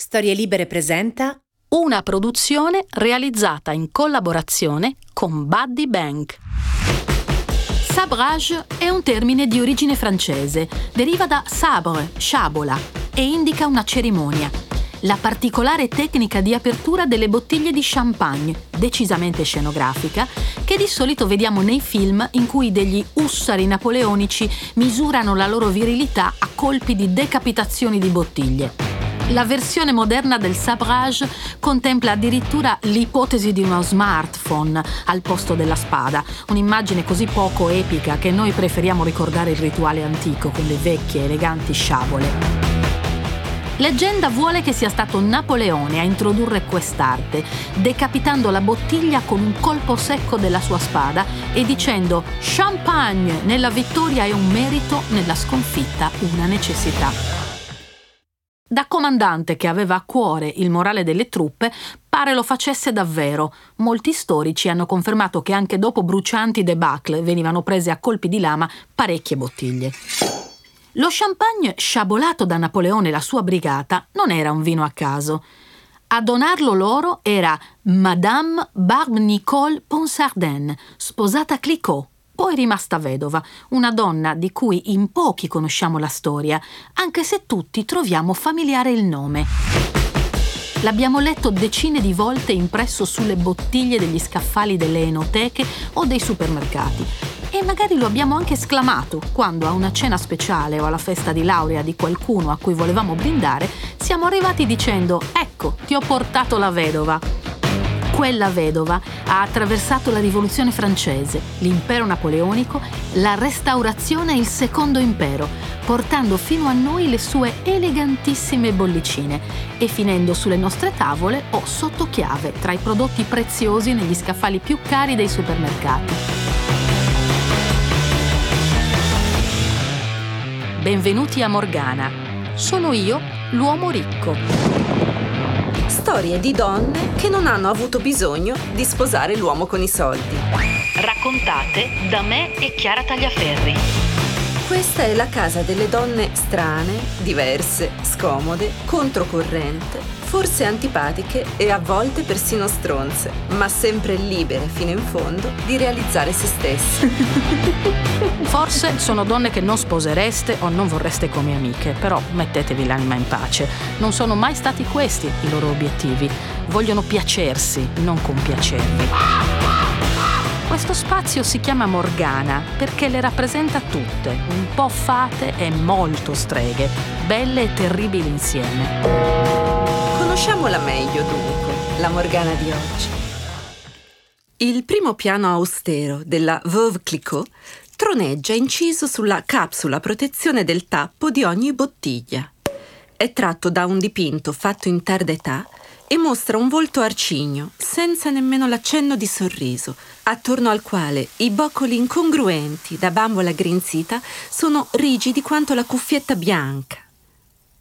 Storie Libere presenta una produzione realizzata in collaborazione con Buddy Bank. Sabrage è un termine di origine francese, deriva da sabre, sciabola, e indica una cerimonia. La particolare tecnica di apertura delle bottiglie di champagne, decisamente scenografica, che di solito vediamo nei film in cui degli ussari napoleonici misurano la loro virilità a colpi di decapitazioni di bottiglie. La versione moderna del sabrage contempla addirittura l'ipotesi di uno smartphone al posto della spada, un'immagine così poco epica che noi preferiamo ricordare il rituale antico con le vecchie eleganti sciabole. Leggenda vuole che sia stato Napoleone a introdurre quest'arte, decapitando la bottiglia con un colpo secco della sua spada e dicendo Champagne nella vittoria è un merito, nella sconfitta una necessità. Da comandante che aveva a cuore il morale delle truppe, pare lo facesse davvero. Molti storici hanno confermato che anche dopo brucianti debacle venivano prese a colpi di lama parecchie bottiglie. Lo champagne sciabolato da Napoleone e la sua brigata non era un vino a caso. A donarlo loro era Madame Barbe Nicole Ponsardin, sposata a Clicquot poi rimasta vedova, una donna di cui in pochi conosciamo la storia, anche se tutti troviamo familiare il nome. L'abbiamo letto decine di volte impresso sulle bottiglie degli scaffali delle enoteche o dei supermercati. E magari lo abbiamo anche esclamato quando a una cena speciale o alla festa di laurea di qualcuno a cui volevamo brindare siamo arrivati dicendo Ecco, ti ho portato la vedova quella vedova ha attraversato la rivoluzione francese, l'impero napoleonico, la restaurazione e il secondo impero, portando fino a noi le sue elegantissime bollicine e finendo sulle nostre tavole o sotto chiave tra i prodotti preziosi negli scaffali più cari dei supermercati. Benvenuti a Morgana. Sono io, l'uomo ricco storie di donne che non hanno avuto bisogno di sposare l'uomo con i soldi. Raccontate da me e Chiara Tagliaferri. Questa è la casa delle donne strane, diverse, scomode, controcorrente, forse antipatiche e a volte persino stronze, ma sempre libere fino in fondo di realizzare se stesse. Forse sono donne che non sposereste o non vorreste come amiche, però mettetevi l'anima in pace. Non sono mai stati questi i loro obiettivi. Vogliono piacersi, non compiacervi. Questo spazio si chiama Morgana perché le rappresenta tutte, un po' fate e molto streghe, belle e terribili insieme. Conosciamola meglio dunque, la Morgana di oggi. Il primo piano austero della Veuve Clicquot troneggia inciso sulla capsula protezione del tappo di ogni bottiglia. È tratto da un dipinto fatto in tarda età e mostra un volto arcigno, senza nemmeno l'accenno di sorriso, attorno al quale i boccoli incongruenti da bambola grinzita sono rigidi quanto la cuffietta bianca.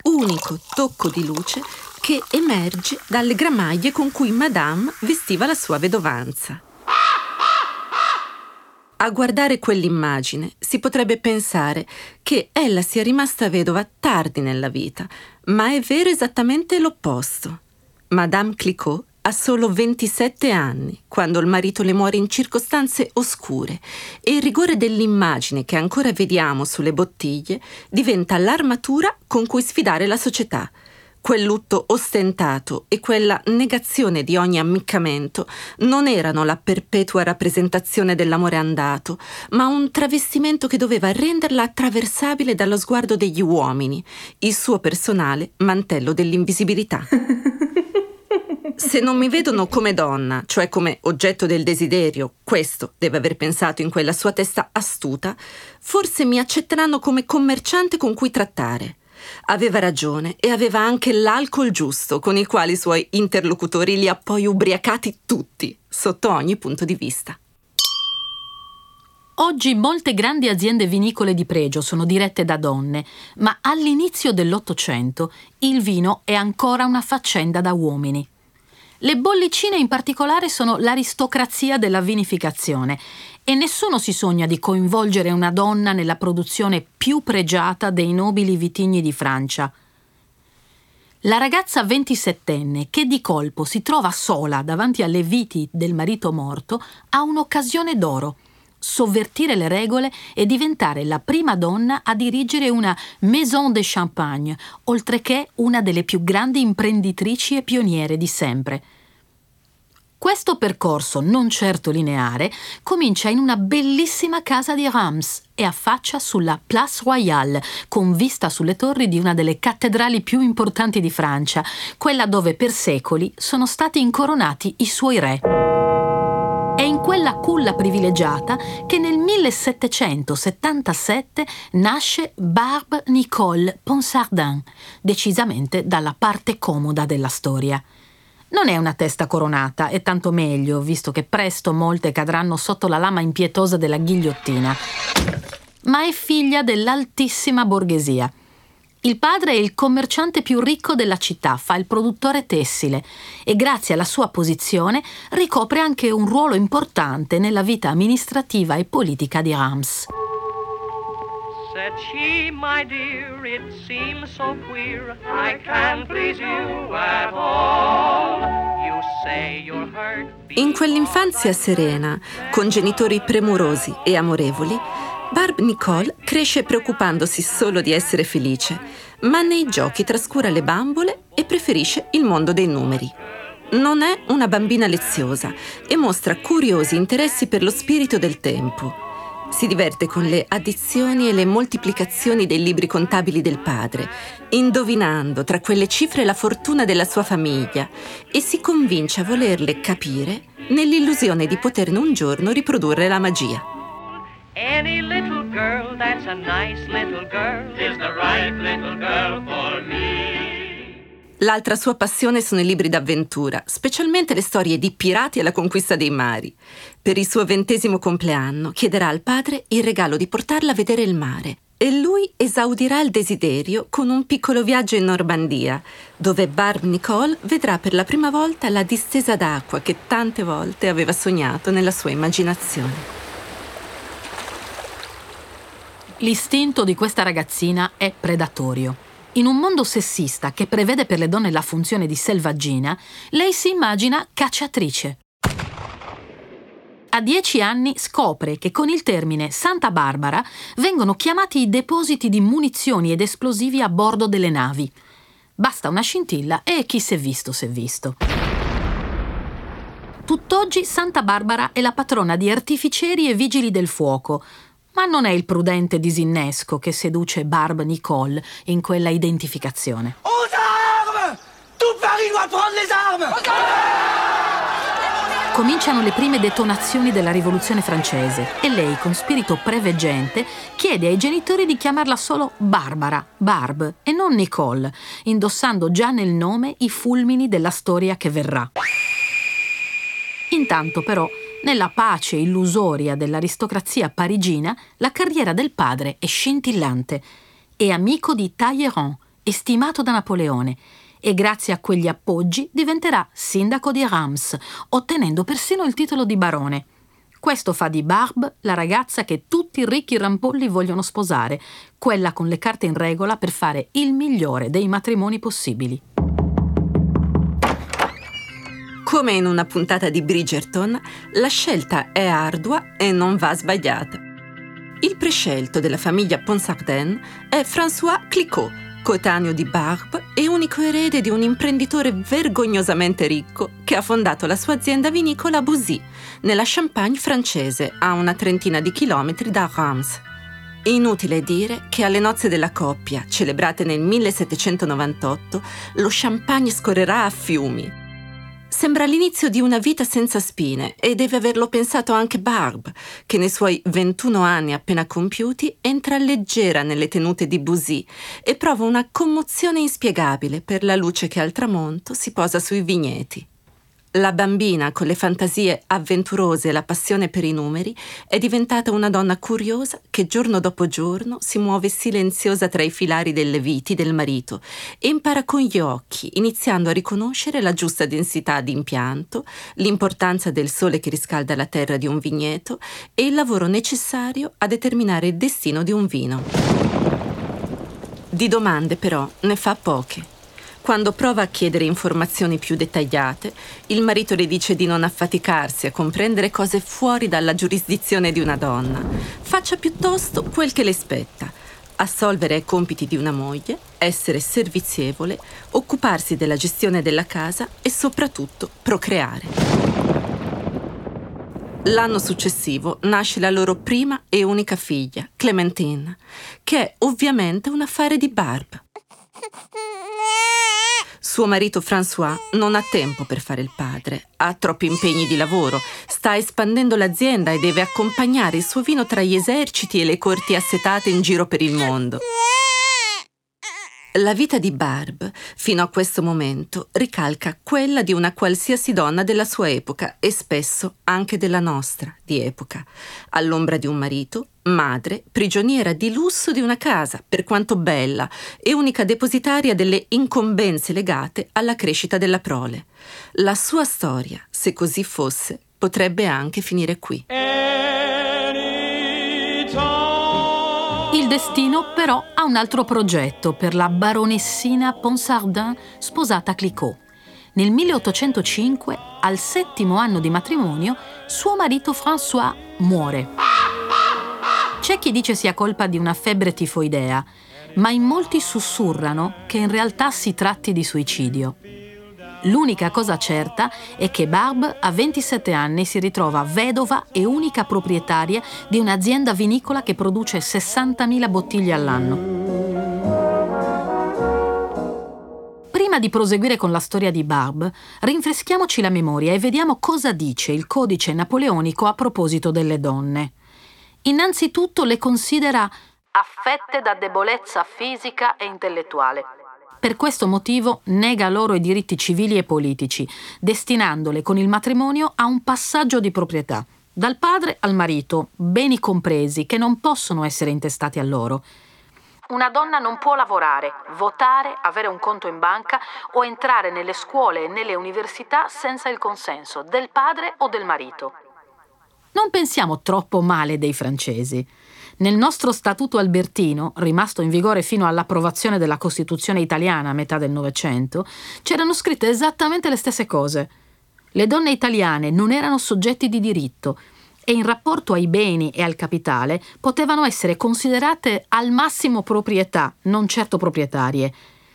Unico tocco di luce che emerge dalle gramaglie con cui Madame vestiva la sua vedovanza. A guardare quell'immagine si potrebbe pensare che ella sia rimasta vedova tardi nella vita, ma è vero esattamente l'opposto. Madame Clicquot ha solo 27 anni quando il marito le muore in circostanze oscure e il rigore dell'immagine che ancora vediamo sulle bottiglie diventa l'armatura con cui sfidare la società – Quel lutto ostentato e quella negazione di ogni ammiccamento non erano la perpetua rappresentazione dell'amore andato, ma un travestimento che doveva renderla attraversabile dallo sguardo degli uomini, il suo personale mantello dell'invisibilità. Se non mi vedono come donna, cioè come oggetto del desiderio, questo deve aver pensato in quella sua testa astuta, forse mi accetteranno come commerciante con cui trattare. Aveva ragione e aveva anche l'alcol giusto con il quale i suoi interlocutori li ha poi ubriacati tutti, sotto ogni punto di vista. Oggi molte grandi aziende vinicole di pregio sono dirette da donne, ma all'inizio dell'Ottocento il vino è ancora una faccenda da uomini. Le bollicine in particolare sono l'aristocrazia della vinificazione e nessuno si sogna di coinvolgere una donna nella produzione più pregiata dei nobili vitigni di Francia. La ragazza 27enne che di colpo si trova sola davanti alle viti del marito morto ha un'occasione d'oro. Sovvertire le regole e diventare la prima donna a dirigere una Maison de Champagne, oltre che una delle più grandi imprenditrici e pioniere di sempre. Questo percorso, non certo lineare, comincia in una bellissima casa di Reims e affaccia sulla Place Royale, con vista sulle torri di una delle cattedrali più importanti di Francia, quella dove per secoli sono stati incoronati i suoi re. È in quella culla privilegiata che nel 1777 nasce Barbe Nicole Ponsardin, decisamente dalla parte comoda della storia. Non è una testa coronata, e tanto meglio, visto che presto molte cadranno sotto la lama impietosa della ghigliottina, ma è figlia dell'altissima borghesia. Il padre è il commerciante più ricco della città, fa il produttore tessile e grazie alla sua posizione ricopre anche un ruolo importante nella vita amministrativa e politica di Rams. Said she, my dear, it seems so queer, I can't please you at all. In quell'infanzia serena, con genitori premurosi e amorevoli, Barb Nicole cresce preoccupandosi solo di essere felice, ma nei giochi trascura le bambole e preferisce il mondo dei numeri. Non è una bambina leziosa e mostra curiosi interessi per lo spirito del tempo. Si diverte con le addizioni e le moltiplicazioni dei libri contabili del padre, indovinando tra quelle cifre la fortuna della sua famiglia e si convince a volerle capire nell'illusione di poterne un giorno riprodurre la magia. Any little girl that's a nice little girl is the right little girl for me. L'altra sua passione sono i libri d'avventura, specialmente le storie di pirati alla conquista dei mari. Per il suo ventesimo compleanno chiederà al padre il regalo di portarla a vedere il mare e lui esaudirà il desiderio con un piccolo viaggio in Normandia, dove Barb Nicole vedrà per la prima volta la distesa d'acqua che tante volte aveva sognato nella sua immaginazione. L'istinto di questa ragazzina è predatorio. In un mondo sessista che prevede per le donne la funzione di selvaggina, lei si immagina cacciatrice. A dieci anni scopre che con il termine Santa Barbara vengono chiamati i depositi di munizioni ed esplosivi a bordo delle navi. Basta una scintilla e chi s'è visto s'è visto. Tutt'oggi Santa Barbara è la patrona di artificieri e vigili del fuoco, ma non è il prudente disinnesco che seduce Barb Nicole in quella identificazione. Aux armes! Tout Paris doit prendre les armes! Cominciano le prime detonazioni della rivoluzione francese e lei, con spirito preveggente, chiede ai genitori di chiamarla solo Barbara, Barb e non Nicole, indossando già nel nome i fulmini della storia che verrà. Intanto però nella pace illusoria dell'aristocrazia parigina, la carriera del padre è scintillante. È amico di Talleyrand e stimato da Napoleone e grazie a quegli appoggi diventerà sindaco di Reims, ottenendo persino il titolo di barone. Questo fa di Barbe la ragazza che tutti i ricchi rampolli vogliono sposare, quella con le carte in regola per fare il migliore dei matrimoni possibili. Come in una puntata di Bridgerton, la scelta è ardua e non va sbagliata. Il prescelto della famiglia Ponsardin è François Clicquot, coetaneo di Barbe e unico erede di un imprenditore vergognosamente ricco che ha fondato la sua azienda vinicola Bouzy, nella Champagne francese, a una trentina di chilometri da Reims. Inutile dire che alle nozze della coppia, celebrate nel 1798, lo champagne scorrerà a fiumi Sembra l'inizio di una vita senza spine e deve averlo pensato anche Barb, che nei suoi 21 anni appena compiuti entra leggera nelle tenute di Busy e prova una commozione inspiegabile per la luce che al tramonto si posa sui vigneti. La bambina con le fantasie avventurose e la passione per i numeri è diventata una donna curiosa che giorno dopo giorno si muove silenziosa tra i filari delle viti del marito e impara con gli occhi, iniziando a riconoscere la giusta densità di impianto, l'importanza del sole che riscalda la terra di un vigneto e il lavoro necessario a determinare il destino di un vino. Di domande però ne fa poche Quando prova a chiedere informazioni più dettagliate, il marito le dice di non affaticarsi a comprendere cose fuori dalla giurisdizione di una donna. Faccia piuttosto quel che le spetta. Assolvere ai compiti di una moglie, essere servizievole, occuparsi della gestione della casa e soprattutto procreare. L'anno successivo nasce la loro prima e unica figlia, Clementine, che è ovviamente un affare di Barb. Suo marito François non ha tempo per fare il padre, ha troppi impegni di lavoro, sta espandendo l'azienda e deve accompagnare il suo vino tra gli eserciti e le corti assetate in giro per il mondo. La vita di Barb, fino a questo momento, ricalca quella di una qualsiasi donna della sua epoca e spesso anche della nostra di epoca. All'ombra di un marito, madre, prigioniera di lusso di una casa, per quanto bella, e unica depositaria delle incombenze legate alla crescita della prole. La sua storia, se così fosse, potrebbe anche finire qui. Il destino però ha un altro progetto per la baronessina Ponsardin sposata a Clicquot. Nel 1805, al settimo anno di matrimonio, suo marito François muore. C'è chi dice sia colpa di una febbre tifoidea, ma in molti sussurrano che in realtà si tratti di suicidio. L'unica cosa certa è che Barb a 27 anni si ritrova vedova e unica proprietaria di un'azienda vinicola che produce 60.000 bottiglie all'anno. Prima di proseguire con la storia di Barb, rinfreschiamoci la memoria e vediamo cosa dice il codice napoleonico a proposito delle donne. Innanzitutto le considera affette da debolezza fisica e intellettuale per questo motivo nega loro i diritti civili e politici, destinandole con il matrimonio a un passaggio di proprietà, dal padre al marito, beni compresi, che non possono essere intestati a loro. Una donna non può lavorare, votare, avere un conto in banca o entrare nelle scuole e nelle università senza il consenso del padre o del marito. Non pensiamo troppo male dei francesi. Nel nostro Statuto albertino, rimasto in vigore fino all'approvazione della Costituzione italiana a metà del Novecento, c'erano scritte esattamente le stesse cose. Le donne italiane non erano soggetti di diritto e in rapporto ai beni e al capitale potevano essere considerate al massimo proprietà, non certo proprietarie.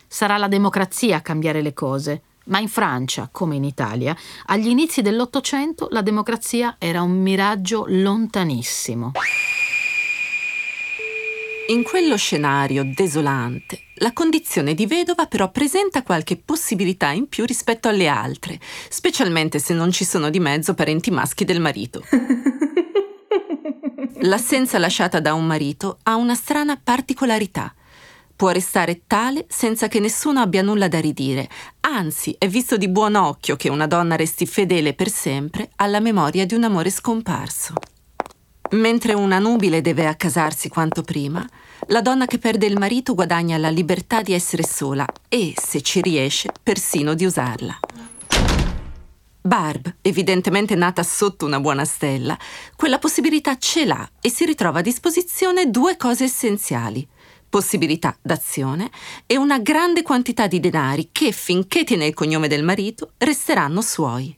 Sarà la democrazia a cambiare le cose. Ma in Francia, come in Italia, agli inizi dell'Ottocento la democrazia era un miraggio lontanissimo. In quello scenario desolante, la condizione di vedova però presenta qualche possibilità in più rispetto alle altre, specialmente se non ci sono di mezzo parenti maschi del marito. L'assenza lasciata da un marito ha una strana particolarità. Può restare tale senza che nessuno abbia nulla da ridire, anzi è visto di buon occhio che una donna resti fedele per sempre alla memoria di un amore scomparso. Mentre una nubile deve accasarsi quanto prima, la donna che perde il marito guadagna la libertà di essere sola e, se ci riesce, persino di usarla. Barb, evidentemente nata sotto una buona stella, quella possibilità ce l'ha e si ritrova a disposizione due cose essenziali. Possibilità d'azione e una grande quantità di denari che, finché tiene il cognome del marito, resteranno suoi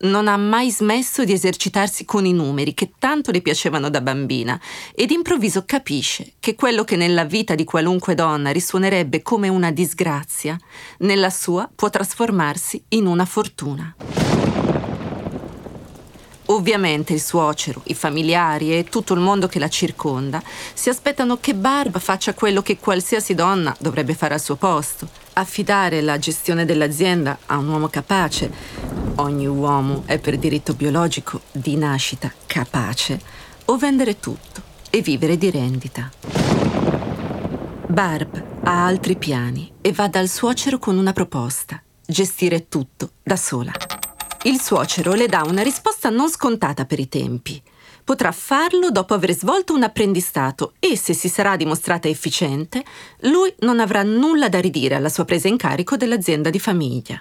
non ha mai smesso di esercitarsi con i numeri che tanto le piacevano da bambina ed improvviso capisce che quello che nella vita di qualunque donna risuonerebbe come una disgrazia, nella sua può trasformarsi in una fortuna. Ovviamente il suocero, i familiari e tutto il mondo che la circonda si aspettano che Barb faccia quello che qualsiasi donna dovrebbe fare al suo posto, affidare la gestione dell'azienda a un uomo capace. Ogni uomo è per diritto biologico di nascita capace, o vendere tutto e vivere di rendita. Barb ha altri piani e va dal suocero con una proposta, gestire tutto da sola. Il suocero le dà una risposta non scontata per i tempi. Potrà farlo dopo aver svolto un apprendistato e, se si sarà dimostrata efficiente, lui non avrà nulla da ridire alla sua presa in carico dell'azienda di famiglia.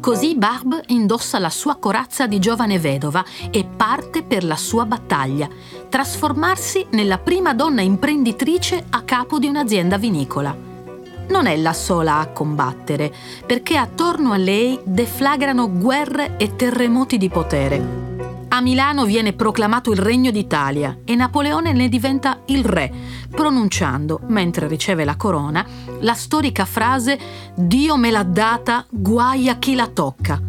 Così Barb indossa la sua corazza di giovane vedova e parte per la sua battaglia, trasformarsi nella prima donna imprenditrice a capo di un'azienda vinicola. Non è la sola a combattere, perché attorno a lei deflagrano guerre e terremoti di potere. A Milano viene proclamato il Regno d'Italia e Napoleone ne diventa il re, pronunciando, mentre riceve la corona, la storica frase Dio me l'ha data, guai a chi la tocca.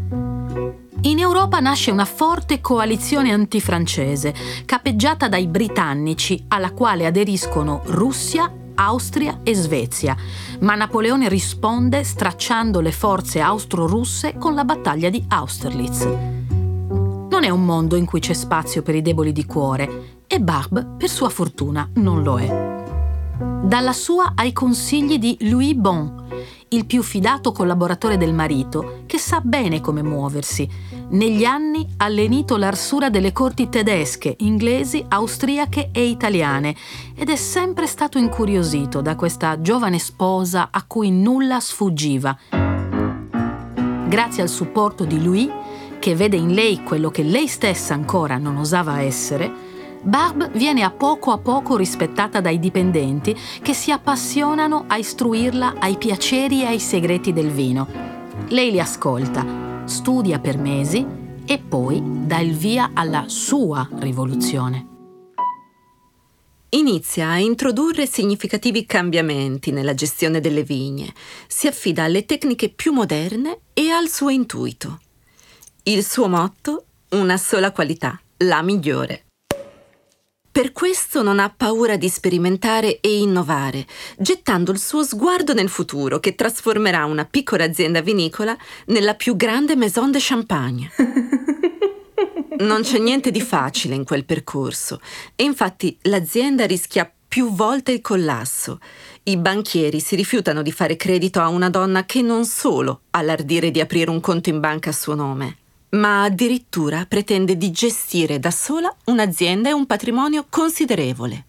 In Europa nasce una forte coalizione antifrancese, capeggiata dai britannici, alla quale aderiscono Russia, Austria e Svezia, ma Napoleone risponde stracciando le forze austro-russe con la battaglia di Austerlitz non è un mondo in cui c'è spazio per i deboli di cuore e Barb, per sua fortuna, non lo è. Dalla sua ai consigli di Louis Bon, il più fidato collaboratore del marito, che sa bene come muoversi. Negli anni ha lenito l'arsura delle corti tedesche, inglesi, austriache e italiane ed è sempre stato incuriosito da questa giovane sposa a cui nulla sfuggiva. Grazie al supporto di Louis, che vede in lei quello che lei stessa ancora non osava essere, Barb viene a poco a poco rispettata dai dipendenti che si appassionano a istruirla ai piaceri e ai segreti del vino. Lei li ascolta, studia per mesi e poi dà il via alla sua rivoluzione. Inizia a introdurre significativi cambiamenti nella gestione delle vigne, si affida alle tecniche più moderne e al suo intuito. Il suo motto? Una sola qualità, la migliore. Per questo non ha paura di sperimentare e innovare, gettando il suo sguardo nel futuro che trasformerà una piccola azienda vinicola nella più grande maison de champagne. Non c'è niente di facile in quel percorso e infatti l'azienda rischia più volte il collasso. I banchieri si rifiutano di fare credito a una donna che non solo ha l'ardire di aprire un conto in banca a suo nome, ma addirittura pretende di gestire da sola un'azienda e un patrimonio considerevole.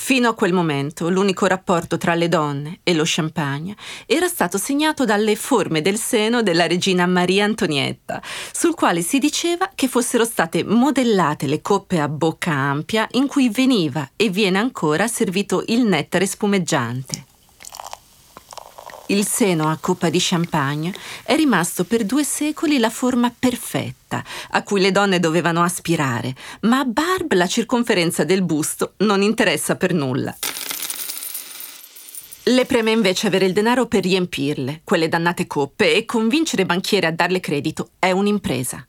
Fino a quel momento l'unico rapporto tra le donne e lo champagne era stato segnato dalle forme del seno della regina Maria Antonietta, sul quale si diceva che fossero state modellate le coppe a bocca ampia in cui veniva e viene ancora servito il nettare spumeggiante. Il seno a coppa di champagne è rimasto per due secoli la forma perfetta a cui le donne dovevano aspirare, ma a Barb la circonferenza del busto non interessa per nulla. Le preme invece avere il denaro per riempirle, quelle dannate coppe, e convincere i banchieri a darle credito è un'impresa.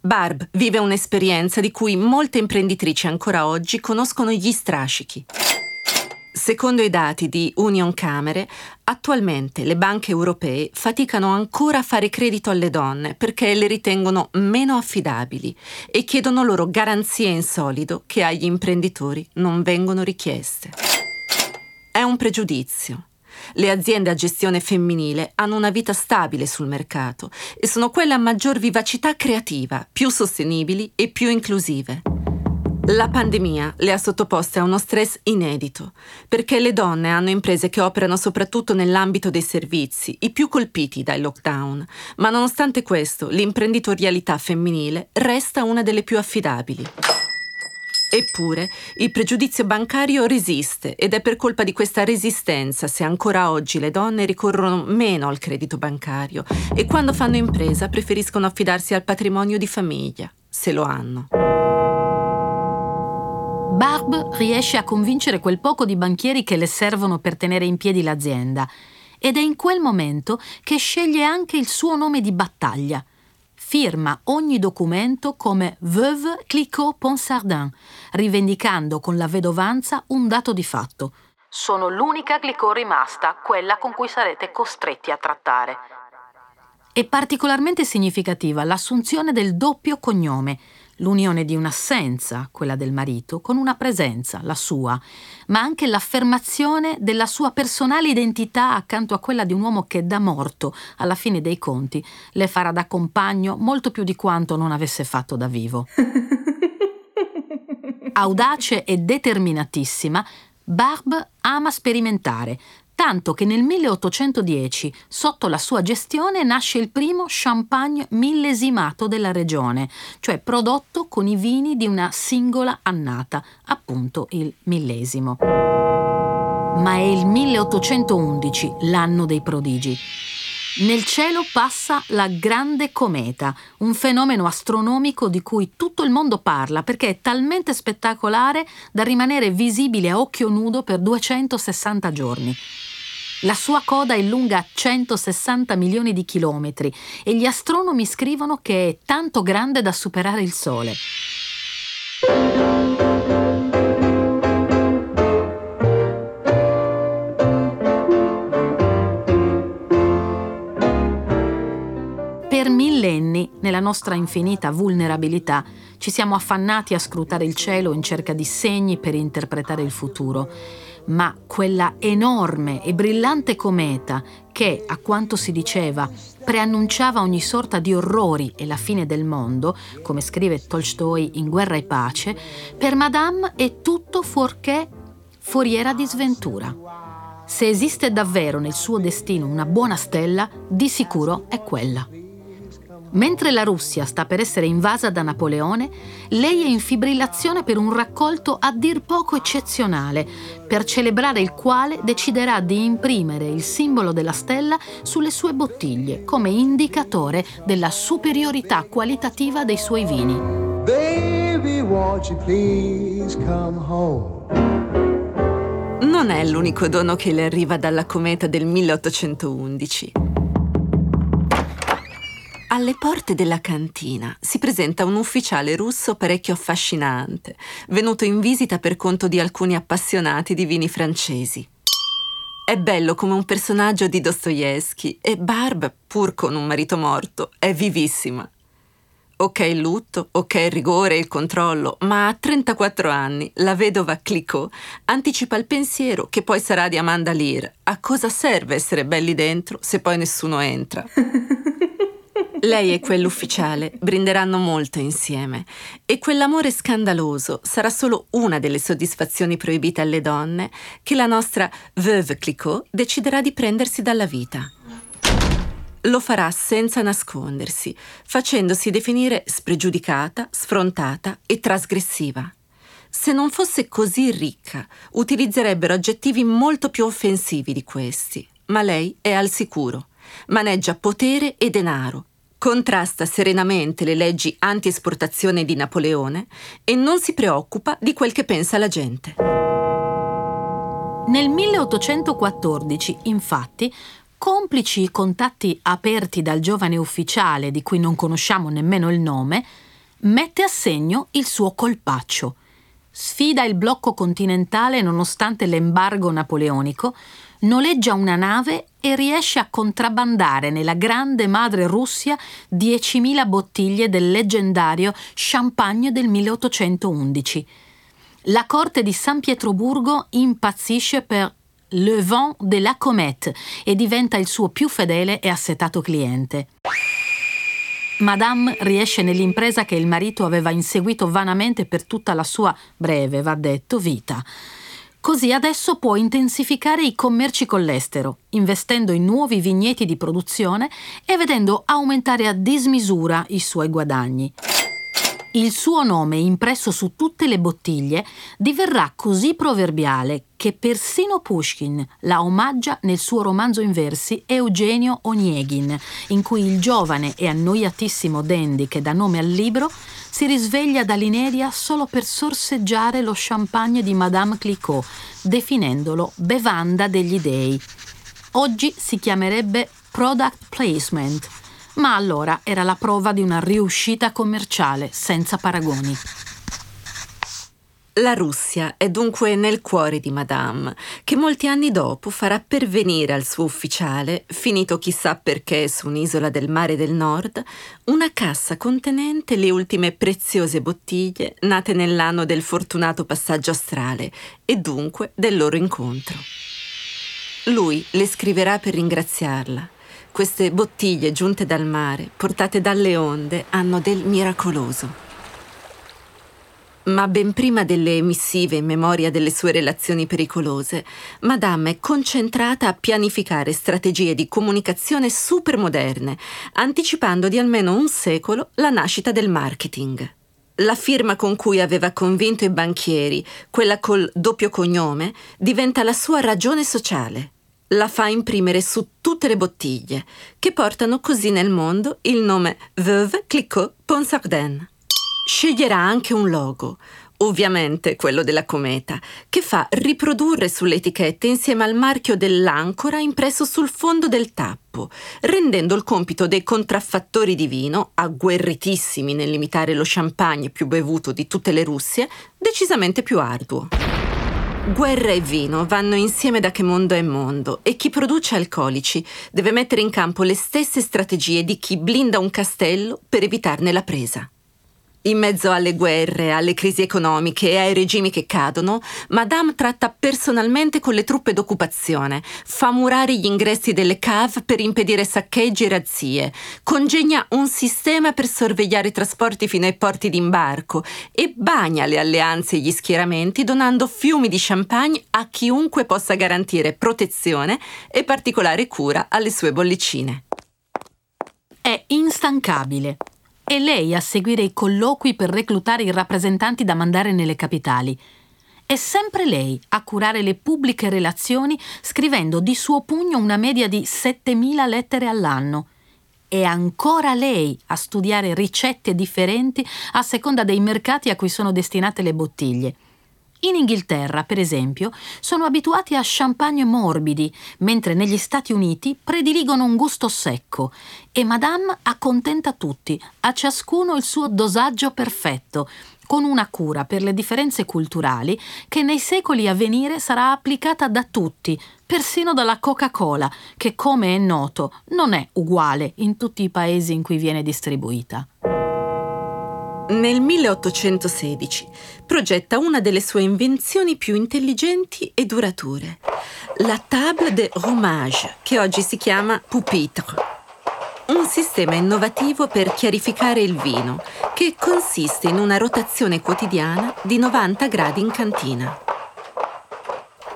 Barb vive un'esperienza di cui molte imprenditrici ancora oggi conoscono gli strascichi. Secondo i dati di Union Camere, attualmente le banche europee faticano ancora a fare credito alle donne perché le ritengono meno affidabili e chiedono loro garanzie in solido che agli imprenditori non vengono richieste. È un pregiudizio. Le aziende a gestione femminile hanno una vita stabile sul mercato e sono quelle a maggior vivacità creativa, più sostenibili e più inclusive. La pandemia le ha sottoposte a uno stress inedito, perché le donne hanno imprese che operano soprattutto nell'ambito dei servizi, i più colpiti dai lockdown, ma nonostante questo l'imprenditorialità femminile resta una delle più affidabili. Eppure il pregiudizio bancario resiste ed è per colpa di questa resistenza se ancora oggi le donne ricorrono meno al credito bancario e quando fanno impresa preferiscono affidarsi al patrimonio di famiglia, se lo hanno. Barb riesce a convincere quel poco di banchieri che le servono per tenere in piedi l'azienda ed è in quel momento che sceglie anche il suo nome di battaglia. Firma ogni documento come Veuve Clicquot-Ponsardin, rivendicando con la vedovanza un dato di fatto. Sono l'unica Clicquot rimasta, quella con cui sarete costretti a trattare. È particolarmente significativa l'assunzione del doppio cognome, l'unione di un'assenza, quella del marito, con una presenza, la sua, ma anche l'affermazione della sua personale identità accanto a quella di un uomo che da morto, alla fine dei conti, le farà da compagno molto più di quanto non avesse fatto da vivo. Audace e determinatissima, Barb ama sperimentare, tanto che nel 1810, sotto la sua gestione, nasce il primo champagne millesimato della regione, cioè prodotto con i vini di una singola annata, appunto il millesimo. Ma è il 1811 l'anno dei prodigi. Nel cielo passa la grande cometa, un fenomeno astronomico di cui tutto il mondo parla perché è talmente spettacolare da rimanere visibile a occhio nudo per 260 giorni. La sua coda è lunga 160 milioni di chilometri e gli astronomi scrivono che è tanto grande da superare il Sole. Per millenni, nella nostra infinita vulnerabilità, ci siamo affannati a scrutare il cielo in cerca di segni per interpretare il futuro. Ma quella enorme e brillante cometa che, a quanto si diceva, preannunciava ogni sorta di orrori e la fine del mondo, come scrive Tolstoi in Guerra e Pace, per Madame è tutto fuorché foriera di sventura. Se esiste davvero nel suo destino una buona stella, di sicuro è quella. Mentre la Russia sta per essere invasa da Napoleone, lei è in fibrillazione per un raccolto a dir poco eccezionale, per celebrare il quale deciderà di imprimere il simbolo della stella sulle sue bottiglie come indicatore della superiorità qualitativa dei suoi vini. Baby, non è l'unico dono che le arriva dalla cometa del 1811. Alle porte della cantina si presenta un ufficiale russo parecchio affascinante, venuto in visita per conto di alcuni appassionati di vini francesi. È bello come un personaggio di Dostoevsky e Barb, pur con un marito morto, è vivissima. Ok il lutto, ok il rigore e il controllo, ma a 34 anni la vedova Clicquot anticipa il pensiero che poi sarà di Amanda Lear. A cosa serve essere belli dentro se poi nessuno entra? Lei e quell'ufficiale brinderanno molto insieme e quell'amore scandaloso sarà solo una delle soddisfazioni proibite alle donne che la nostra Veuve Clicquot deciderà di prendersi dalla vita. Lo farà senza nascondersi, facendosi definire spregiudicata, sfrontata e trasgressiva. Se non fosse così ricca, utilizzerebbero aggettivi molto più offensivi di questi, ma lei è al sicuro. Maneggia potere e denaro, contrasta serenamente le leggi anti-esportazione di Napoleone e non si preoccupa di quel che pensa la gente. Nel 1814, infatti, complici i contatti aperti dal giovane ufficiale, di cui non conosciamo nemmeno il nome, mette a segno il suo colpaccio. Sfida il blocco continentale nonostante l'embargo napoleonico, noleggia una nave e riesce a contrabbandare nella grande madre Russia 10.000 bottiglie del leggendario champagne del 1811. La corte di San Pietroburgo impazzisce per Le Vent de la Comète e diventa il suo più fedele e assetato cliente. Madame riesce nell'impresa che il marito aveva inseguito vanamente per tutta la sua breve, va detto, vita. Così adesso può intensificare i commerci con l'estero, investendo in nuovi vigneti di produzione e vedendo aumentare a dismisura i suoi guadagni. Il suo nome impresso su tutte le bottiglie diverrà così proverbiale che persino Pushkin la omaggia nel suo romanzo in versi Eugenio Onieghin, in cui il giovane e annoiatissimo dandy che dà nome al libro si risveglia dall'inedia solo per sorseggiare lo champagne di Madame Clicquot, definendolo bevanda degli dei. Oggi si chiamerebbe product placement, ma allora era la prova di una riuscita commerciale senza paragoni. La Russia è dunque nel cuore di Madame, che molti anni dopo farà pervenire al suo ufficiale, finito chissà perché su un'isola del mare del nord, una cassa contenente le ultime preziose bottiglie nate nell'anno del fortunato passaggio astrale e dunque del loro incontro. Lui le scriverà per ringraziarla. Queste bottiglie giunte dal mare, portate dalle onde, hanno del miracoloso. Ma ben prima delle missive in memoria delle sue relazioni pericolose, Madame è concentrata a pianificare strategie di comunicazione supermoderne, anticipando di almeno un secolo la nascita del marketing. La firma con cui aveva convinto i banchieri, quella col doppio cognome, diventa la sua ragione sociale. La fa imprimere su tutte le bottiglie, che portano così nel mondo il nome Veuve Clicquot Ponsardin. Sceglierà anche un logo, ovviamente quello della cometa, che fa riprodurre sulle etichette insieme al marchio dell'ancora impresso sul fondo del tappo, rendendo il compito dei contraffattori di vino, agguerritissimi nell'imitare lo champagne più bevuto di tutte le Russie, decisamente più arduo. Guerra e vino vanno insieme da che mondo è mondo e chi produce alcolici deve mettere in campo le stesse strategie di chi blinda un castello per evitarne la presa. In mezzo alle guerre, alle crisi economiche e ai regimi che cadono, Madame tratta personalmente con le truppe d'occupazione, fa murare gli ingressi delle cave per impedire saccheggi e razzie, congegna un sistema per sorvegliare i trasporti fino ai porti d'imbarco e bagna le alleanze e gli schieramenti donando fiumi di champagne a chiunque possa garantire protezione e particolare cura alle sue bollicine. È instancabile è lei a seguire i colloqui per reclutare i rappresentanti da mandare nelle capitali. È sempre lei a curare le pubbliche relazioni scrivendo di suo pugno una media di 7.000 lettere all'anno. È ancora lei a studiare ricette differenti a seconda dei mercati a cui sono destinate le bottiglie. In Inghilterra, per esempio, sono abituati a champagne morbidi, mentre negli Stati Uniti prediligono un gusto secco e Madame accontenta tutti, a ciascuno il suo dosaggio perfetto, con una cura per le differenze culturali che nei secoli a venire sarà applicata da tutti, persino dalla Coca-Cola, che come è noto non è uguale in tutti i paesi in cui viene distribuita. Nel 1816 progetta una delle sue invenzioni più intelligenti e durature, la table de romage, che oggi si chiama pupitre. Un sistema innovativo per chiarificare il vino, che consiste in una rotazione quotidiana di 90 gradi in cantina.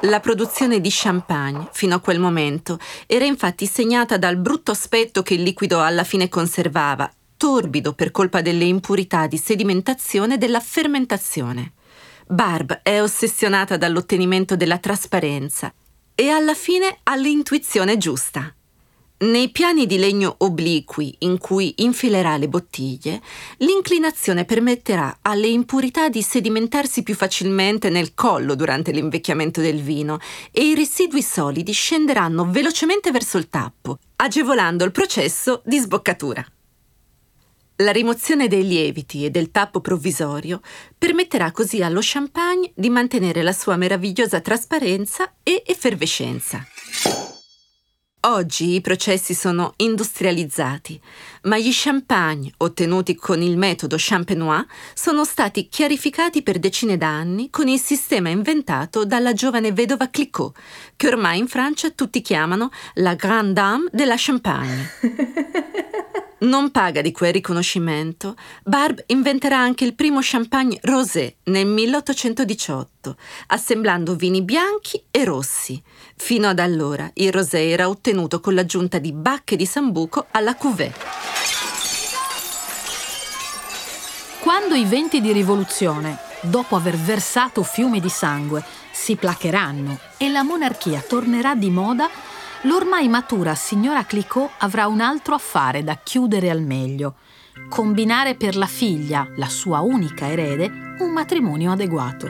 La produzione di champagne, fino a quel momento, era infatti segnata dal brutto aspetto che il liquido alla fine conservava torbido per colpa delle impurità di sedimentazione della fermentazione. Barb è ossessionata dall'ottenimento della trasparenza e alla fine ha l'intuizione giusta. Nei piani di legno obliqui in cui infilerà le bottiglie, l'inclinazione permetterà alle impurità di sedimentarsi più facilmente nel collo durante l'invecchiamento del vino e i residui solidi scenderanno velocemente verso il tappo, agevolando il processo di sboccatura. La rimozione dei lieviti e del tappo provvisorio permetterà così allo champagne di mantenere la sua meravigliosa trasparenza e effervescenza. Oggi i processi sono industrializzati, ma gli champagne ottenuti con il metodo champenois sono stati chiarificati per decine d'anni con il sistema inventato dalla giovane vedova Clicquot, che ormai in Francia tutti chiamano la grande dame de la champagne. Non paga di quel riconoscimento, Barb inventerà anche il primo champagne rosé nel 1818, assemblando vini bianchi e rossi. Fino ad allora il rosé era ottenuto con l'aggiunta di bacche di sambuco alla cuvée. Quando i venti di rivoluzione, dopo aver versato fiumi di sangue, si placheranno e la monarchia tornerà di moda, l'ormai matura signora Clicquot avrà un altro affare da chiudere al meglio. Combinare per la figlia, la sua unica erede, un matrimonio adeguato.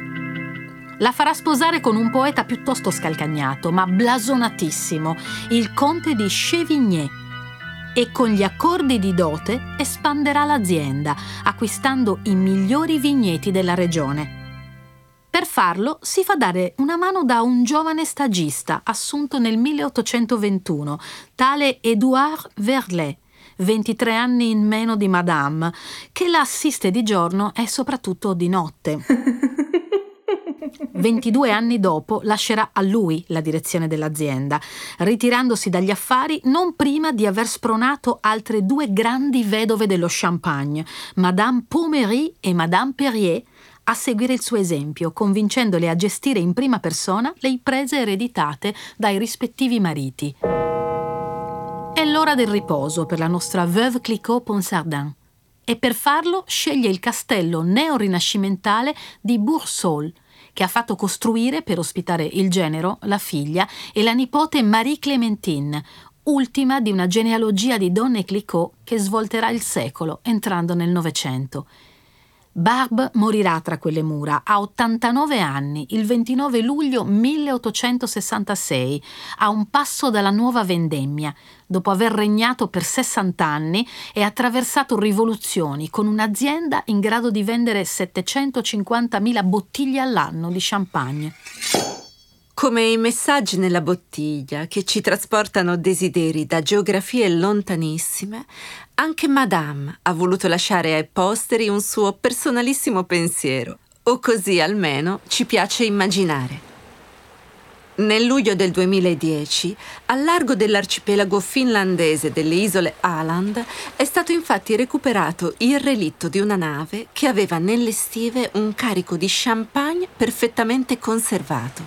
La farà sposare con un poeta piuttosto scalcagnato, ma blasonatissimo, il conte di Chevigné, e con gli accordi di dote espanderà l'azienda, acquistando i migliori vigneti della regione. Per farlo si fa dare una mano da un giovane stagista assunto nel 1821, tale Édouard Verlet, 23 anni in meno di Madame, che la assiste di giorno e soprattutto di notte. 22 anni dopo lascerà a lui la direzione dell'azienda, ritirandosi dagli affari non prima di aver spronato altre due grandi vedove dello champagne, Madame Pommery e Madame Perrier, a seguire il suo esempio, convincendole a gestire in prima persona le imprese ereditate dai rispettivi mariti. È l'ora del riposo per la nostra Veuve Clicquot Ponsardin e per farlo sceglie il castello neorinascimentale di Boursol, che ha fatto costruire per ospitare il genero, la figlia e la nipote Marie Clémentine, ultima di una genealogia di donne Clicquot che svolterà il secolo entrando nel Novecento. Barbe morirà tra quelle mura a 89 anni, il 29 luglio 1866, a un passo dalla nuova vendemmia, dopo aver regnato per 60 anni e attraversato rivoluzioni con un'azienda in grado di vendere 750.000 bottiglie all'anno di champagne. Come i messaggi nella bottiglia che ci trasportano desideri da geografie lontanissime, anche Madame ha voluto lasciare ai posteri un suo personalissimo pensiero, o così almeno ci piace immaginare. Nel luglio del 2010, al largo dell'arcipelago finlandese delle isole Åland, è stato infatti recuperato il relitto di una nave che aveva nelle stive un carico di champagne perfettamente conservato.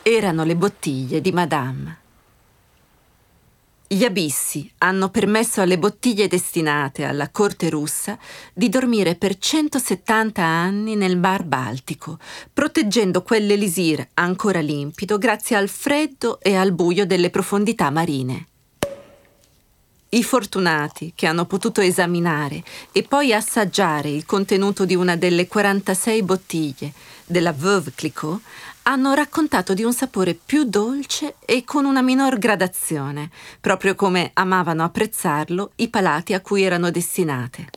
Erano le bottiglie di Madame. Gli abissi hanno permesso alle bottiglie destinate alla corte russa di dormire per 170 anni nel Mar Baltico, proteggendo quell'elisir ancora limpido grazie al freddo e al buio delle profondità marine. I fortunati che hanno potuto esaminare e poi assaggiare il contenuto di una delle 46 bottiglie della Veuve Clicquot hanno raccontato di un sapore più dolce e con una minor gradazione, proprio come amavano apprezzarlo i palati a cui erano destinate.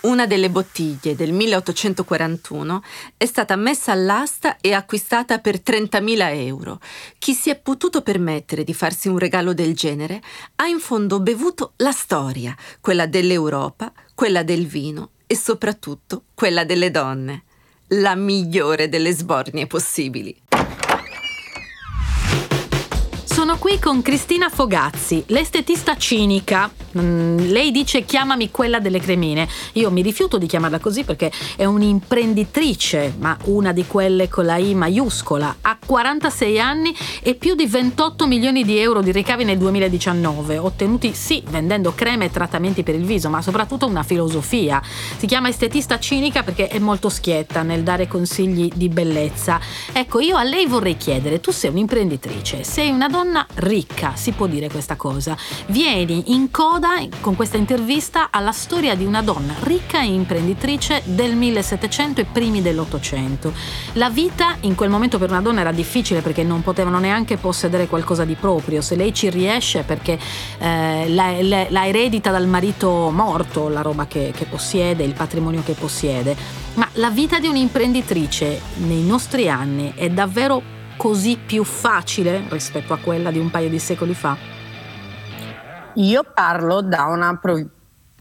Una delle bottiglie del 1841 è stata messa all'asta e acquistata per 30.000 euro. Chi si è potuto permettere di farsi un regalo del genere ha in fondo bevuto la storia, quella dell'Europa, quella del vino e soprattutto quella delle donne la migliore delle sbornie possibili. Qui con Cristina Fogazzi, l'estetista cinica. Mm, lei dice chiamami quella delle cremine. Io mi rifiuto di chiamarla così perché è un'imprenditrice, ma una di quelle con la I maiuscola. Ha 46 anni e più di 28 milioni di euro di ricavi nel 2019, ottenuti sì vendendo creme e trattamenti per il viso, ma soprattutto una filosofia. Si chiama estetista cinica perché è molto schietta nel dare consigli di bellezza. Ecco, io a lei vorrei chiedere, tu sei un'imprenditrice, sei una donna ricca, si può dire questa cosa. Vieni in coda con questa intervista alla storia di una donna ricca e imprenditrice del 1700 e primi dell'Ottocento. La vita in quel momento per una donna era difficile perché non potevano neanche possedere qualcosa di proprio. Se lei ci riesce perché eh, la, la, la, eredita dal marito morto, la roba che, che possiede, il patrimonio che possiede. Ma la vita di un'imprenditrice nei nostri anni è davvero così più facile rispetto a quella di un paio di secoli fa? Io parlo da una pro-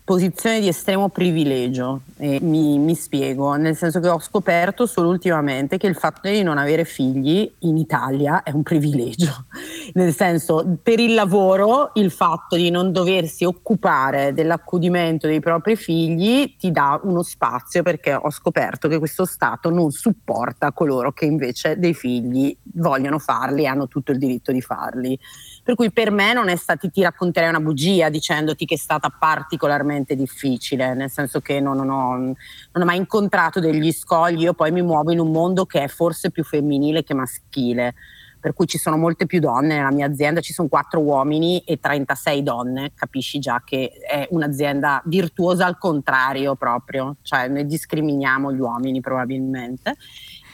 posizione di estremo privilegio e mi, mi, spiego, nel senso che ho scoperto solo ultimamente che il fatto di non avere figli in Italia è un privilegio, nel senso per il lavoro il fatto di non doversi occupare dell'accudimento dei propri figli ti dà uno spazio perché ho scoperto che questo Stato non supporta coloro che invece dei figli vogliono farli e hanno tutto il diritto di farli. Per cui per me non è stata, ti racconterei una bugia dicendoti che è stata particolarmente difficile, nel senso che non, non, ho, non ho mai incontrato degli scogli, io poi mi muovo in un mondo che è forse più femminile che maschile per cui ci sono molte più donne nella mia azienda, ci sono quattro uomini e 36 donne, capisci già che è un'azienda virtuosa al contrario proprio, cioè noi discriminiamo gli uomini probabilmente.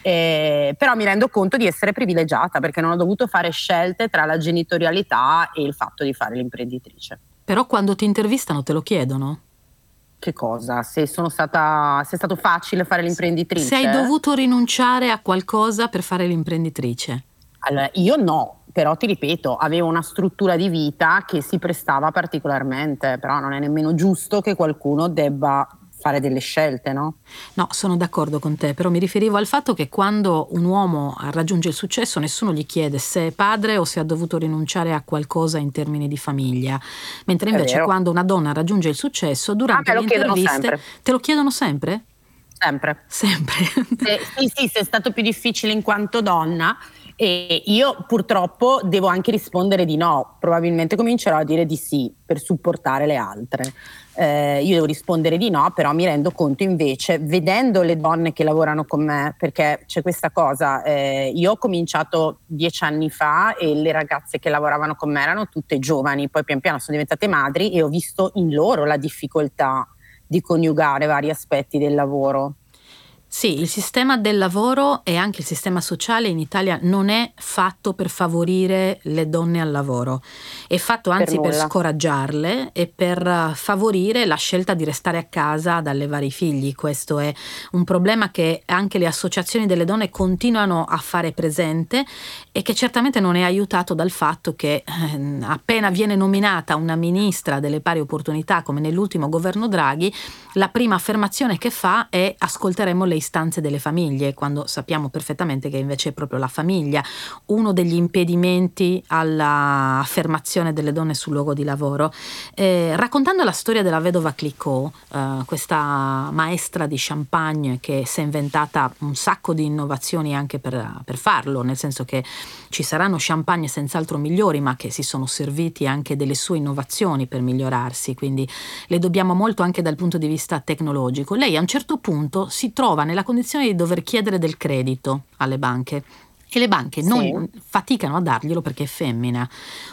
Eh, però mi rendo conto di essere privilegiata perché non ho dovuto fare scelte tra la genitorialità e il fatto di fare l'imprenditrice. Però quando ti intervistano te lo chiedono? Che cosa? Se, stata, se è stato facile fare l'imprenditrice? Se hai dovuto rinunciare a qualcosa per fare l'imprenditrice? Allora, io no, però ti ripeto, avevo una struttura di vita che si prestava particolarmente, però non è nemmeno giusto che qualcuno debba fare delle scelte, no? No, sono d'accordo con te, però mi riferivo al fatto che quando un uomo raggiunge il successo nessuno gli chiede se è padre o se ha dovuto rinunciare a qualcosa in termini di famiglia, mentre invece quando una donna raggiunge il successo durante ah, le interviste te lo chiedono sempre? Sempre. Sempre. Se, sì, sì, se è stato più difficile in quanto donna e io purtroppo devo anche rispondere di no, probabilmente comincerò a dire di sì per supportare le altre. Eh, io devo rispondere di no, però mi rendo conto invece, vedendo le donne che lavorano con me, perché c'è questa cosa, eh, io ho cominciato dieci anni fa e le ragazze che lavoravano con me erano tutte giovani, poi pian piano sono diventate madri e ho visto in loro la difficoltà di coniugare vari aspetti del lavoro. Sì, il sistema del lavoro e anche il sistema sociale in Italia non è fatto per favorire le donne al lavoro, è fatto anzi per, per scoraggiarle e per favorire la scelta di restare a casa ad allevare i figli. Questo è un problema che anche le associazioni delle donne continuano a fare presente e che certamente non è aiutato dal fatto che eh, appena viene nominata una ministra delle pari opportunità come nell'ultimo governo Draghi, la prima affermazione che fa è ascolteremo le istanze delle famiglie, quando sappiamo perfettamente che invece è proprio la famiglia uno degli impedimenti all'affermazione delle donne sul luogo di lavoro. Eh, raccontando la storia della vedova Clicquot, eh, questa maestra di champagne che si è inventata un sacco di innovazioni anche per, per farlo, nel senso che ci saranno champagne senz'altro migliori, ma che si sono serviti anche delle sue innovazioni per migliorarsi, quindi le dobbiamo molto anche dal punto di vista tecnologico. Lei a un certo punto si trova nella condizione di dover chiedere del credito alle banche e le banche sì. non faticano a darglielo perché è femmina.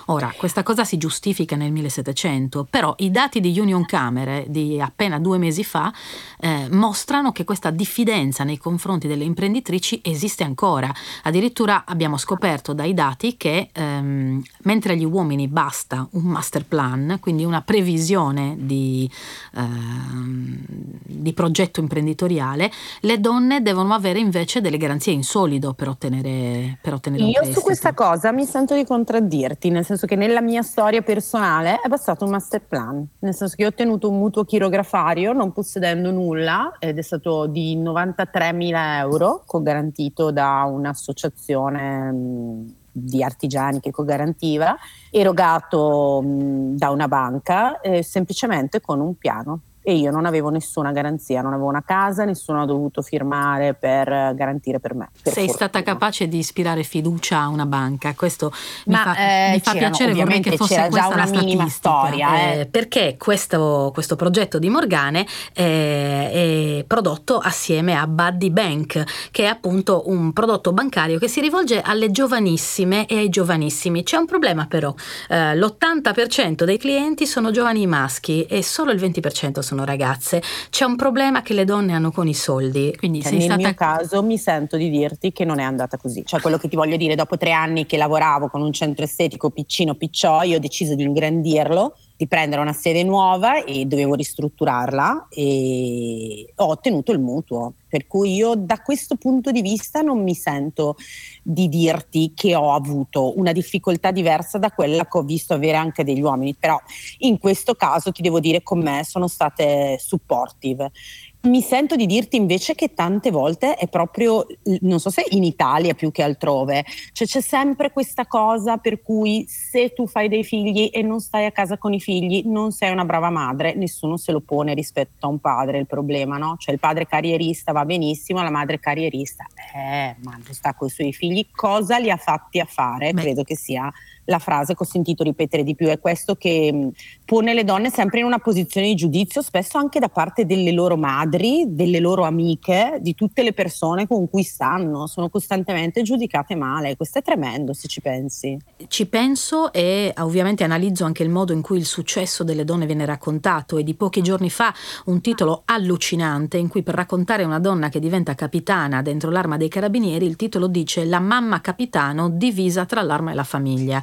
Ora, questa cosa si giustifica nel 1700, però i dati di Union Camere di appena due mesi fa eh, mostrano che questa diffidenza nei confronti delle imprenditrici esiste ancora. Addirittura abbiamo scoperto dai dati che ehm, mentre agli uomini basta un master plan, quindi una previsione di, ehm, di progetto imprenditoriale, le donne devono avere invece delle garanzie in solido per ottenere per ottenere Io su questa cosa mi sento di contraddirti, nel senso che nella mia storia personale è bastato un master plan, nel senso che ho ottenuto un mutuo chirografario non possedendo nulla ed è stato di 93.000 euro, co-garantito da un'associazione di artigiani che co-garantiva, erogato mh, da una banca eh, semplicemente con un piano e io non avevo nessuna garanzia, non avevo una casa, nessuno ha dovuto firmare per garantire per me. Per Sei fortuna. stata capace di ispirare fiducia a una banca, questo mi Ma, fa, eh, mi fa piacere, vorrei che fosse già una minima storia. Eh. Eh, perché questo, questo, progetto di Morgane è prodotto assieme a Buddy Bank, che è appunto un prodotto bancario che si rivolge alle giovanissime e ai giovanissimi. C'è un problema però, eh, l'80% dei clienti sono giovani maschi e solo il 20% sono sono ragazze, c'è un problema che le donne hanno con i soldi. Quindi cioè, nel stata... mio caso mi sento di dirti che non è andata così. Cioè quello che ti voglio dire, dopo tre anni che lavoravo con un centro estetico piccino picciò, io ho deciso di ingrandirlo di prendere una sede nuova e dovevo ristrutturarla e ho ottenuto il mutuo. Per cui io da questo punto di vista non mi sento di dirti che ho avuto una difficoltà diversa da quella che ho visto avere anche degli uomini, però in questo caso ti devo dire con me sono state supportive mi sento di dirti invece che tante volte è proprio, non so se in Italia più che altrove, cioè c'è sempre questa cosa per cui se tu fai dei figli e non stai a casa con i figli non sei una brava madre, nessuno se lo pone rispetto a un padre il problema, no? Cioè il padre carrierista va benissimo, la madre carrierista, eh, ma sta con i suoi figli, cosa li ha fatti a fare? Beh. Credo che sia la frase che ho sentito ripetere di più, è questo che mh, pone le donne sempre in una posizione di giudizio, spesso anche da parte delle loro madri, delle loro amiche, di tutte le persone con cui stanno, sono costantemente giudicate male. Questo è tremendo se ci pensi. Ci penso e ovviamente analizzo anche il modo in cui il successo delle donne viene raccontato e di pochi giorni fa un titolo allucinante in cui per raccontare una donna che diventa capitana dentro l'arma dei carabinieri il titolo dice La mamma capitano divisa tra l'arma e la famiglia.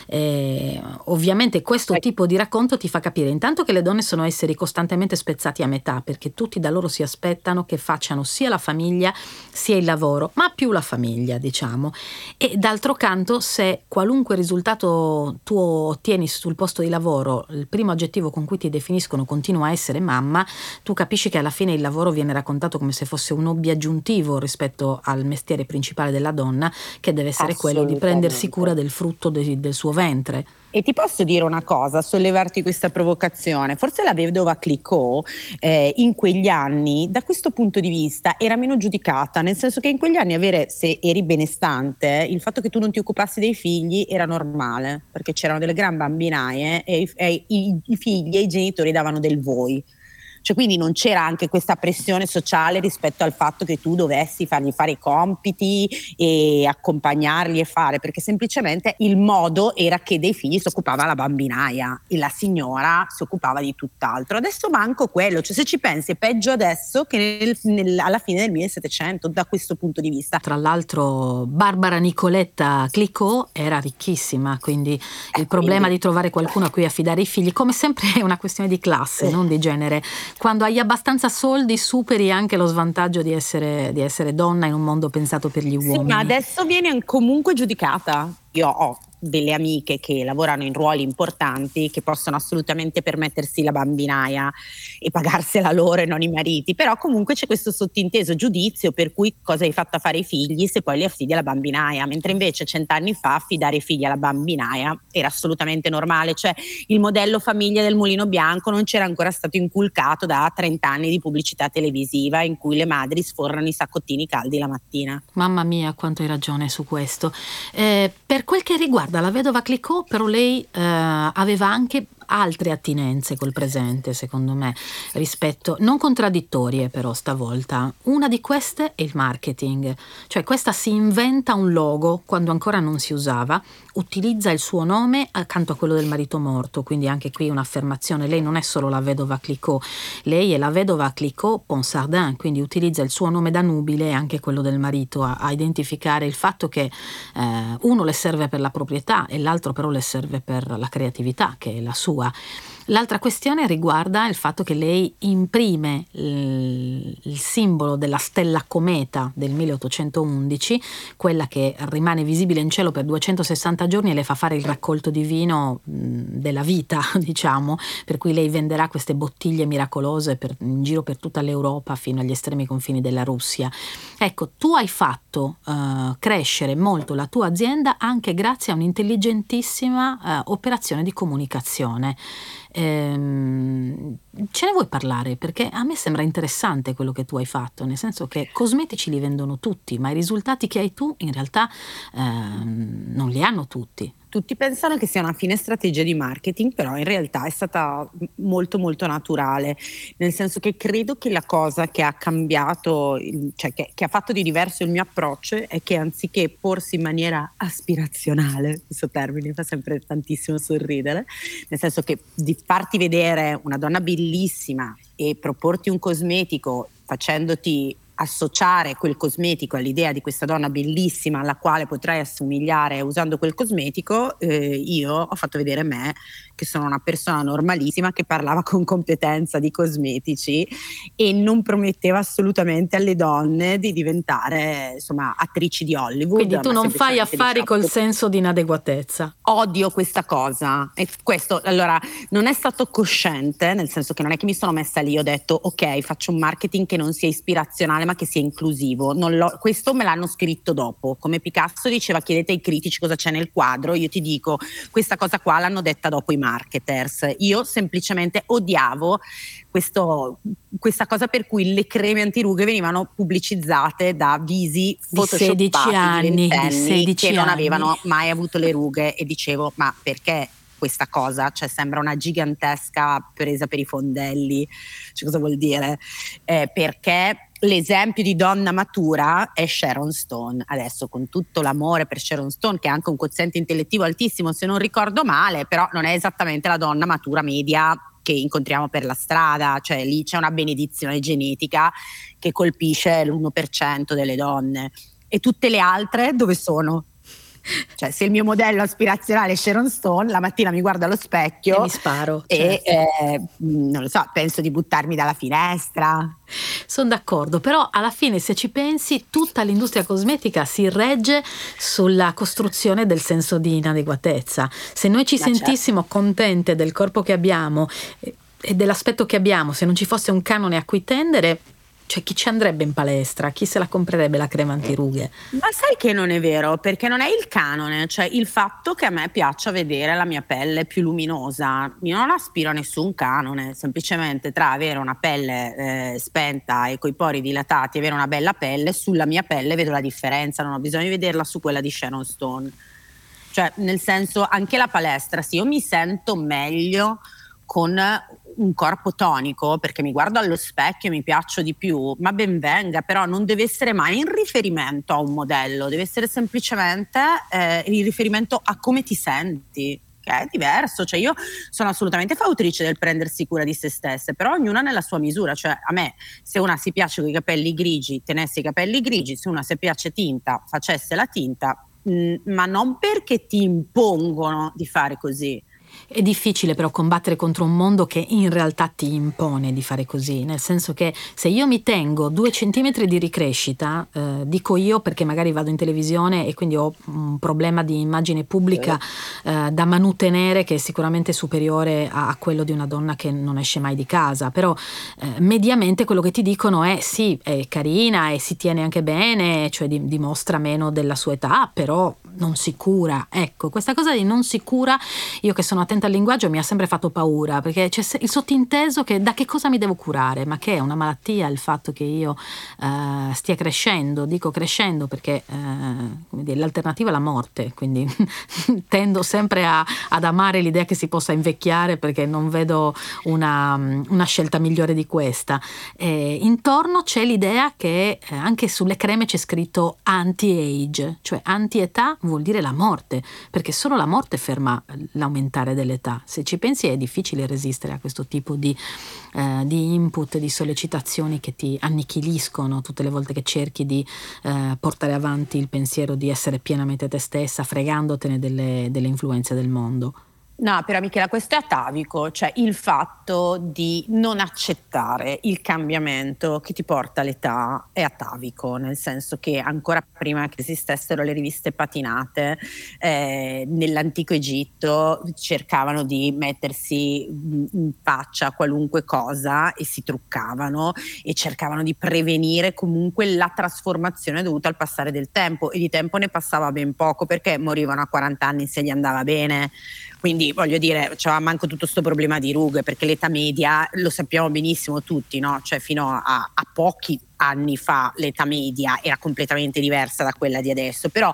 Eh, ovviamente questo tipo di racconto ti fa capire intanto che le donne sono esseri costantemente spezzati a metà perché tutti da loro si aspettano che facciano sia la famiglia sia il lavoro, ma più la famiglia diciamo. E d'altro canto se qualunque risultato tu ottieni sul posto di lavoro, il primo aggettivo con cui ti definiscono continua a essere mamma, tu capisci che alla fine il lavoro viene raccontato come se fosse un hobby aggiuntivo rispetto al mestiere principale della donna che deve essere quello di prendersi cura del frutto de- del suo ventre. E ti posso dire una cosa, sollevarti questa provocazione. Forse la vedova Clicquot eh, in quegli anni, da questo punto di vista, era meno giudicata, nel senso che in quegli anni avere, se eri benestante, il fatto che tu non ti occupassi dei figli era normale, perché c'erano delle gran bambinaie e, e i, i figli e i genitori davano del voi. Cioè, quindi non c'era anche questa pressione sociale rispetto al fatto che tu dovessi fargli fare i compiti e accompagnarli e fare, perché semplicemente il modo era che dei figli si occupava la bambinaia e la signora si occupava di tutt'altro. Adesso manco quello, cioè se ci pensi è peggio adesso che nel, nel, alla fine del 1700 da questo punto di vista. Tra l'altro Barbara Nicoletta Clicquot era ricchissima, quindi il problema quindi... di trovare qualcuno a cui affidare i figli, come sempre è una questione di classe, eh. non di genere quando hai abbastanza soldi superi anche lo svantaggio di essere, di essere donna in un mondo pensato per gli uomini. Sì, ma adesso viene comunque giudicata. Io ho delle amiche che lavorano in ruoli importanti che possono assolutamente permettersi la bambinaia e pagarsela loro e non i mariti, però comunque c'è questo sottinteso giudizio per cui cosa hai fatto a fare i figli se poi li affidi alla bambinaia, mentre invece cent'anni fa affidare i figli alla bambinaia era assolutamente normale, cioè il modello famiglia del mulino bianco non c'era ancora stato inculcato da 30 anni di pubblicità televisiva in cui le madri sforrano i saccottini caldi la mattina. Mamma mia quanto hai ragione su questo. Eh, per quel che riguarda Guarda, la vedova Clicquot però lei eh, aveva anche altre attinenze col presente, secondo me, rispetto, non contraddittorie però stavolta. Una di queste è il marketing, cioè questa si inventa un logo quando ancora non si usava, utilizza il suo nome accanto a quello del marito morto, quindi anche qui un'affermazione, lei non è solo la vedova Clicquot, lei è la vedova Clicquot Ponsardin, quindi utilizza il suo nome da nubile e anche quello del marito a, a identificare il fatto che eh, uno le serve per la proprietà e l'altro però le serve per la creatività, che è la sua sua. L'altra questione riguarda il fatto che lei imprime il, il simbolo della stella cometa del 1811, quella che rimane visibile in cielo per 260 giorni e le fa fare il raccolto divino della vita, diciamo, per cui lei venderà queste bottiglie miracolose per, in giro per tutta l'Europa fino agli estremi confini della Russia. Ecco, tu hai fatto uh, crescere molto la tua azienda anche grazie a un'intelligentissima uh, operazione di comunicazione. Ehm, ce ne vuoi parlare? Perché a me sembra interessante quello che tu hai fatto, nel senso che cosmetici li vendono tutti, ma i risultati che hai tu in realtà ehm, non li hanno tutti tutti pensano che sia una fine strategia di marketing, però in realtà è stata molto molto naturale, nel senso che credo che la cosa che ha cambiato, cioè che, che ha fatto di diverso il mio approccio è che anziché porsi in maniera aspirazionale, questo termine fa sempre tantissimo sorridere, nel senso che di farti vedere una donna bellissima e proporti un cosmetico facendoti associare quel cosmetico all'idea di questa donna bellissima alla quale potrei assomigliare usando quel cosmetico, eh, io ho fatto vedere me che sono una persona normalissima che parlava con competenza di cosmetici e non prometteva assolutamente alle donne di diventare insomma attrici di Hollywood. Quindi tu non fai affari diciamo, col senso di inadeguatezza. Odio questa cosa e questo allora non è stato cosciente, nel senso che non è che mi sono messa lì ho detto ok faccio un marketing che non sia ispirazionale ma che sia inclusivo. questo me l'hanno scritto dopo, come Picasso diceva chiedete ai critici cosa c'è nel quadro, io ti dico questa cosa qua l'hanno detta dopo i marketers. Io semplicemente odiavo questo, questa cosa per cui le creme antirughe venivano pubblicizzate da visi di 16 anni, di 16 che non avevano mai avuto le rughe e dicevo ma perché questa cosa, cioè sembra una gigantesca presa per i fondelli, cioè, cosa vuol dire? Eh, perché l'esempio di donna matura è Sharon Stone. Adesso con tutto l'amore per Sharon Stone, che ha anche un quoziente intellettivo altissimo, se non ricordo male, però non è esattamente la donna matura media che incontriamo per la strada, cioè lì c'è una benedizione genetica che colpisce l'1% delle donne. E tutte le altre dove sono? Cioè, se il mio modello aspirazionale è Sharon Stone, la mattina mi guardo allo specchio e mi sparo. E certo. eh, non lo so, penso di buttarmi dalla finestra. Sono d'accordo, però alla fine se ci pensi tutta l'industria cosmetica si regge sulla costruzione del senso di inadeguatezza. Se noi ci Ma sentissimo certo. contente del corpo che abbiamo eh, e dell'aspetto che abbiamo, se non ci fosse un canone a cui tendere, cioè, chi ci andrebbe in palestra? Chi se la comprerebbe la crema antirughe? Ma sai che non è vero, perché non è il canone, cioè il fatto che a me piaccia vedere la mia pelle più luminosa. Io non aspiro a nessun canone, semplicemente tra avere una pelle eh, spenta e coi pori dilatati e avere una bella pelle, sulla mia pelle vedo la differenza, non ho bisogno di vederla su quella di Sharon Stone. Cioè, nel senso, anche la palestra, sì, io mi sento meglio con un corpo tonico perché mi guardo allo specchio e mi piaccio di più, ma ben venga, però non deve essere mai in riferimento a un modello, deve essere semplicemente eh, in riferimento a come ti senti che è diverso, cioè io sono assolutamente fautrice del prendersi cura di se stesse, però ognuna nella sua misura, cioè a me se una si piace con i capelli grigi, tenesse i capelli grigi, se una si piace tinta, facesse la tinta, mh, mm, ma non perché ti impongono di fare così, è difficile però combattere contro un mondo che in realtà ti impone di fare così, nel senso che se io mi tengo due centimetri di ricrescita, eh, dico io perché magari vado in televisione e quindi ho un problema di immagine pubblica eh, da manutenere che è sicuramente superiore a, a, quello di una donna che non esce mai di casa, però eh, mediamente quello che ti dicono è sì, è carina e si tiene anche bene, cioè di, dimostra meno della sua età, però non si cura. Ecco, questa cosa di non si cura, io che sono attenta al linguaggio mi ha sempre fatto paura, perché c'è il sottinteso che da che cosa mi devo curare, ma che è una malattia il fatto che io uh, stia crescendo, dico crescendo perché dire, l'alternativa è la morte, quindi tendo sempre a, ad amare l'idea che si possa invecchiare perché non vedo una, una scelta migliore di questa. E intorno c'è l'idea che eh, anche sulle creme c'è scritto anti-age, cioè anti-età vuol dire la morte, perché solo la morte ferma l'aumentare dell'età. Se ci pensi è difficile resistere a questo tipo di, eh, di input, di sollecitazioni che ti annichiliscono tutte le volte che cerchi di eh, portare avanti il pensiero di essere pienamente te stessa, fregandotene delle, delle influenze del mondo. No, però Michela, questo è atavico, cioè il fatto di non accettare il cambiamento che ti porta all'età è atavico, nel senso che ancora prima che esistessero le riviste patinate, eh, nell'antico Egitto cercavano di mettersi in faccia qualunque cosa e si truccavano e cercavano di prevenire comunque la trasformazione dovuta al passare del tempo e di tempo ne passava ben poco perché morivano a 40 anni se gli andava bene quindi voglio dire, c'era manco tutto questo problema di rughe, perché l'età media lo sappiamo benissimo tutti, no? Cioè fino a, a pochi anni fa l'età media era completamente diversa da quella di adesso, però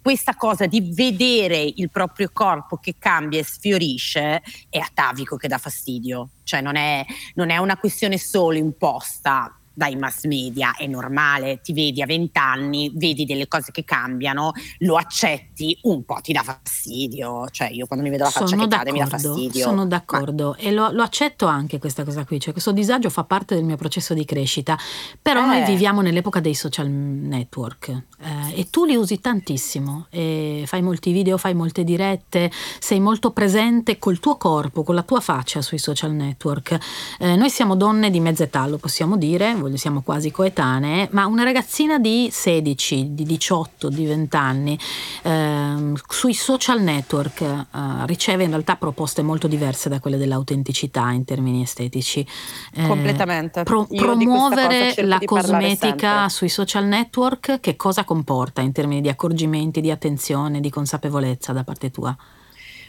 questa cosa di vedere il proprio corpo che cambia e sfiorisce è atavico che dà fastidio, cioè non è, non è una questione solo imposta dai mass media, è normale, ti vedi a vent'anni, vedi delle cose che cambiano, lo accetti, un po' ti dà fastidio, cioè io quando mi vedo la faccia sono che cade mi dà fastidio. Sono d'accordo Ma... e lo, lo, accetto anche questa cosa qui, cioè questo disagio fa parte del mio processo di crescita, però eh. noi viviamo nell'epoca dei social network eh, e tu li usi tantissimo, e fai molti video, fai molte dirette, sei molto presente col tuo corpo, con la tua faccia sui social network. Eh, noi siamo donne di mezza età, lo possiamo dire, siamo quasi coetanee, ma una ragazzina di 16, di 18, di 20 anni eh, sui social network eh, riceve in realtà proposte molto diverse da quelle dell'autenticità in termini estetici. Eh, Completamente. Pro- promuovere la cosmetica sui social network che cosa comporta in termini di accorgimenti, di attenzione, di consapevolezza da parte tua?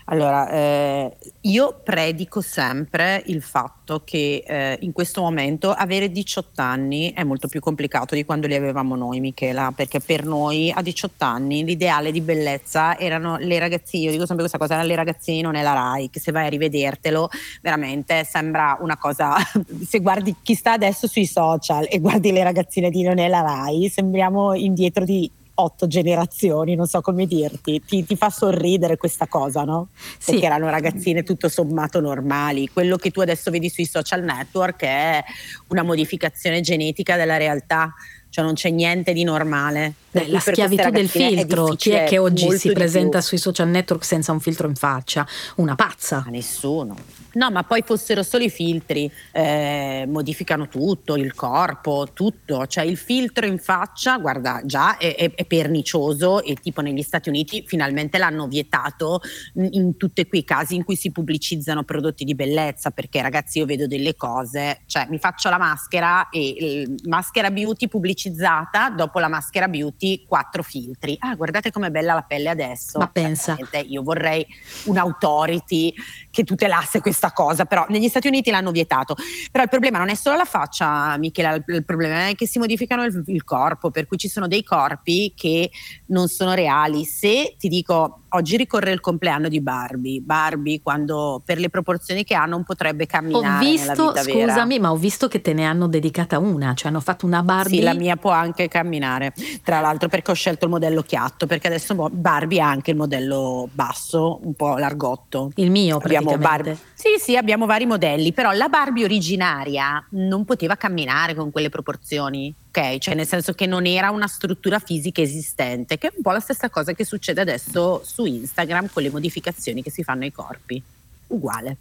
Allora, eh, io predico sempre il fatto che eh, in questo momento avere 18 anni è molto più complicato di quando li avevamo noi, Michela, perché per noi a 18 anni l'ideale di bellezza erano le ragazzine, io dico sempre questa cosa, erano le ragazzine non è la RAI, che se vai a rivedertelo veramente sembra una cosa, se guardi chi sta adesso sui social e guardi le ragazzine di non è la RAI, sembriamo indietro di otto generazioni, non so come dirti, ti, ti fa sorridere questa cosa, no? Sì. Perché erano ragazzine tutto sommato normali. Quello che tu adesso vedi sui social network è una modificazione genetica della realtà cioè non c'è niente di normale. Beh, la schiavitù del filtro, chi è che oggi si presenta sui social network senza un filtro in faccia? Una pazza. Ma nessuno. No, ma poi fossero solo i filtri, eh, modificano tutto, il corpo, tutto. Cioè il filtro in faccia, guarda, già è, è, è pernicioso e tipo negli Stati Uniti finalmente l'hanno vietato in, tutti quei casi in cui si pubblicizzano prodotti di bellezza, perché ragazzi io vedo delle cose, cioè mi faccio la maschera e il, maschera beauty pubblicizzata, dopo la maschera beauty quattro filtri. Ah, guardate com'è bella la pelle adesso. Ma pensa. Io vorrei un'autority che tutelasse questa cosa, però negli Stati Uniti l'hanno vietato. Però il problema non è solo la faccia, Michela, il, il problema è che si modificano il, il, corpo, per cui ci sono dei corpi che non sono reali. Se ti dico, oggi ricorre il compleanno di Barbie, Barbie quando per le proporzioni che ha non potrebbe camminare ho visto, scusami, vera. ma ho visto che te ne hanno dedicata una, cioè hanno fatto una Barbie. Sì, la mia può anche camminare, tra l'altro perché ho scelto il modello chiatto, perché adesso Barbie ha anche il modello basso, un po' largotto. Il mio praticamente. Abbiamo Barbie, sì, sì, abbiamo vari modelli, però la Barbie originaria non poteva camminare con quelle proporzioni, ok? Cioè nel senso che non era una struttura fisica esistente, che è un po' la stessa cosa che succede adesso su Instagram con le modificazioni che si fanno ai corpi. Uguale.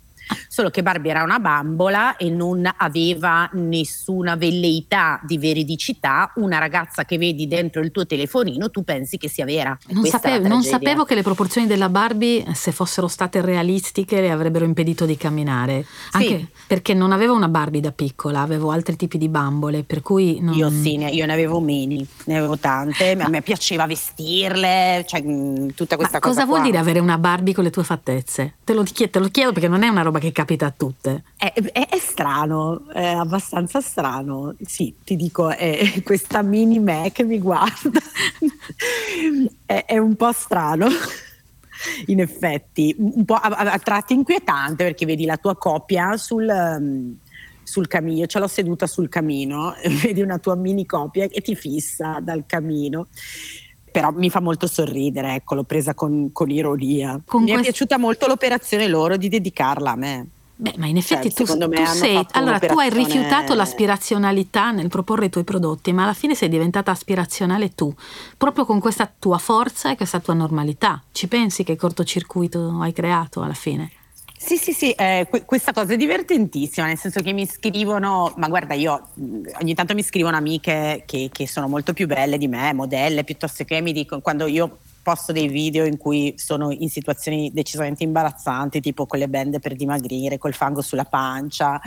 Solo che Barbie era una bambola e non aveva nessuna velleità di veridicità. Una ragazza che vedi dentro il tuo telefonino, tu pensi che sia vera. Non sapevo, non sapevo, che le proporzioni della Barbie, se fossero state realistiche, le avrebbero impedito di camminare. Anche sì. perché non avevo una Barbie da piccola, avevo altri tipi di bambole. Per cui non... Io sì, io ne avevo mini, ne avevo tante. Ma... A me piaceva vestirle, cioè tutta questa Ma cosa. Cosa qua. vuol dire avere una Barbie con le tue fattezze? Te lo, chiedo, te lo chiedo perché non è una roba che capita a tutte. È, è, è, strano, è abbastanza strano. Sì, ti dico, è questa mini me che mi guarda è, un po' strano. In effetti, un po' a, a, tratti inquietante perché vedi la tua coppia sul, um, sul camino, ce l'ho seduta sul camino, vedi una tua mini coppia che ti fissa dal camino però mi fa molto sorridere, ecco, l'ho presa con, con ironia. Con mi quest... è piaciuta molto l'operazione loro di dedicarla a me. Beh, ma in effetti cioè, tu, tu sei. Allora, tu hai rifiutato l'aspirazionalità nel proporre i tuoi prodotti, ma alla fine sei diventata aspirazionale tu, proprio con questa tua forza e questa tua normalità. Ci pensi che cortocircuito hai creato alla fine? Sì, sì, sì, eh, que- questa cosa è divertentissima, nel senso che mi scrivono, ma guarda, io ogni tanto mi scrivono amiche che, che sono molto più belle di me, modelle, piuttosto che mi dicono, quando io posto dei video in cui sono in situazioni decisamente imbarazzanti, tipo con le bende per dimagrire, col fango sulla pancia,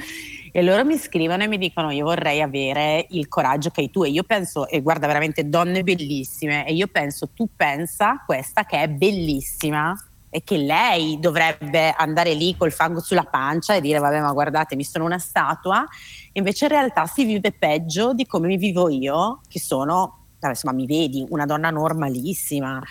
e loro mi scrivono e mi dicono io vorrei avere il coraggio che hai tu e io penso, e guarda veramente donne bellissime, e io penso tu pensa questa che è bellissima e che lei dovrebbe andare lì col fango sulla pancia e dire vabbè ma guardate mi sono una statua, invece in realtà si vive peggio di come mi vivo io, che sono insomma mi vedi una donna normalissima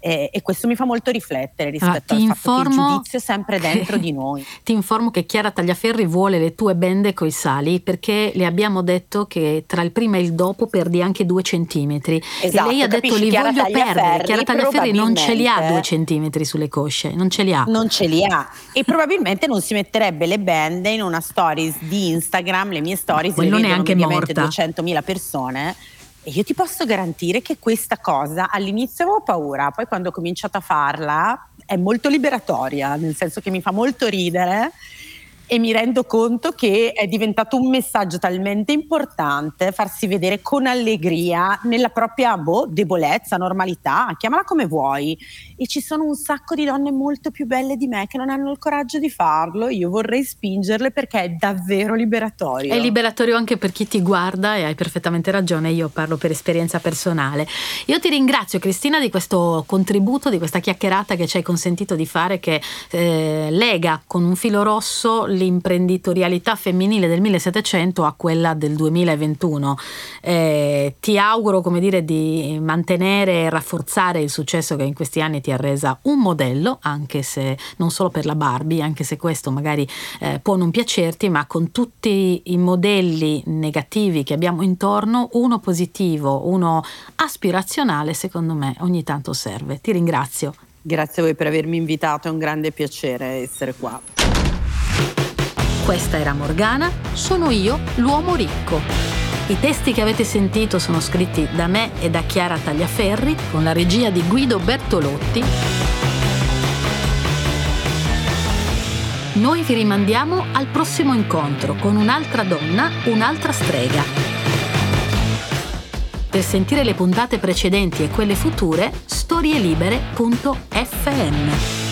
eh, e questo mi fa molto riflettere rispetto allora, al fatto che il giudizio è sempre dentro di noi. Ti informo che Chiara Tagliaferri vuole le tue bende coi sali perché le abbiamo detto che tra il prima e il dopo perdi anche due centimetri esatto, e lei ha detto li Chiara voglio perdere. Chiara Tagliaferri non ce li ha due centimetri sulle cosce, non ce li ha. Non ce li ha e probabilmente non si metterebbe le bende in una stories di Instagram, le mie stories, le neanche ovviamente morta. 200.000 persone e io ti posso garantire che questa cosa all'inizio avevo paura, poi quando ho cominciato a farla è molto liberatoria, nel senso che mi fa molto ridere e mi rendo conto che è diventato un messaggio talmente importante farsi vedere con allegria nella propria boh, debolezza, normalità, chiamala come vuoi. E ci sono un sacco di donne molto più belle di me che non hanno il coraggio di farlo. Io vorrei spingerle perché è davvero liberatorio. È liberatorio anche per chi ti guarda e hai perfettamente ragione, io parlo per esperienza personale. Io ti ringrazio Cristina di questo contributo, di questa chiacchierata che ci hai consentito di fare che eh, lega con un filo rosso l'imprenditorialità femminile del 1700 a quella del 2021. Eh, ti auguro, come dire, di mantenere e rafforzare il successo che in questi anni ti ha resa un modello, anche se non solo per la Barbie, anche se questo magari eh, può non piacerti, ma con tutti i modelli negativi che abbiamo intorno, uno positivo, uno aspirazionale, secondo me ogni tanto serve. Ti ringrazio. Grazie a voi per avermi invitato, è un grande piacere essere qua. Questa era Morgana, sono io l'uomo ricco. I testi che avete sentito sono scritti da me e da Chiara Tagliaferri con la regia di Guido Bertolotti. Noi vi rimandiamo al prossimo incontro con un'altra donna, un'altra strega. Per sentire le puntate precedenti e quelle future, storielibere.fm.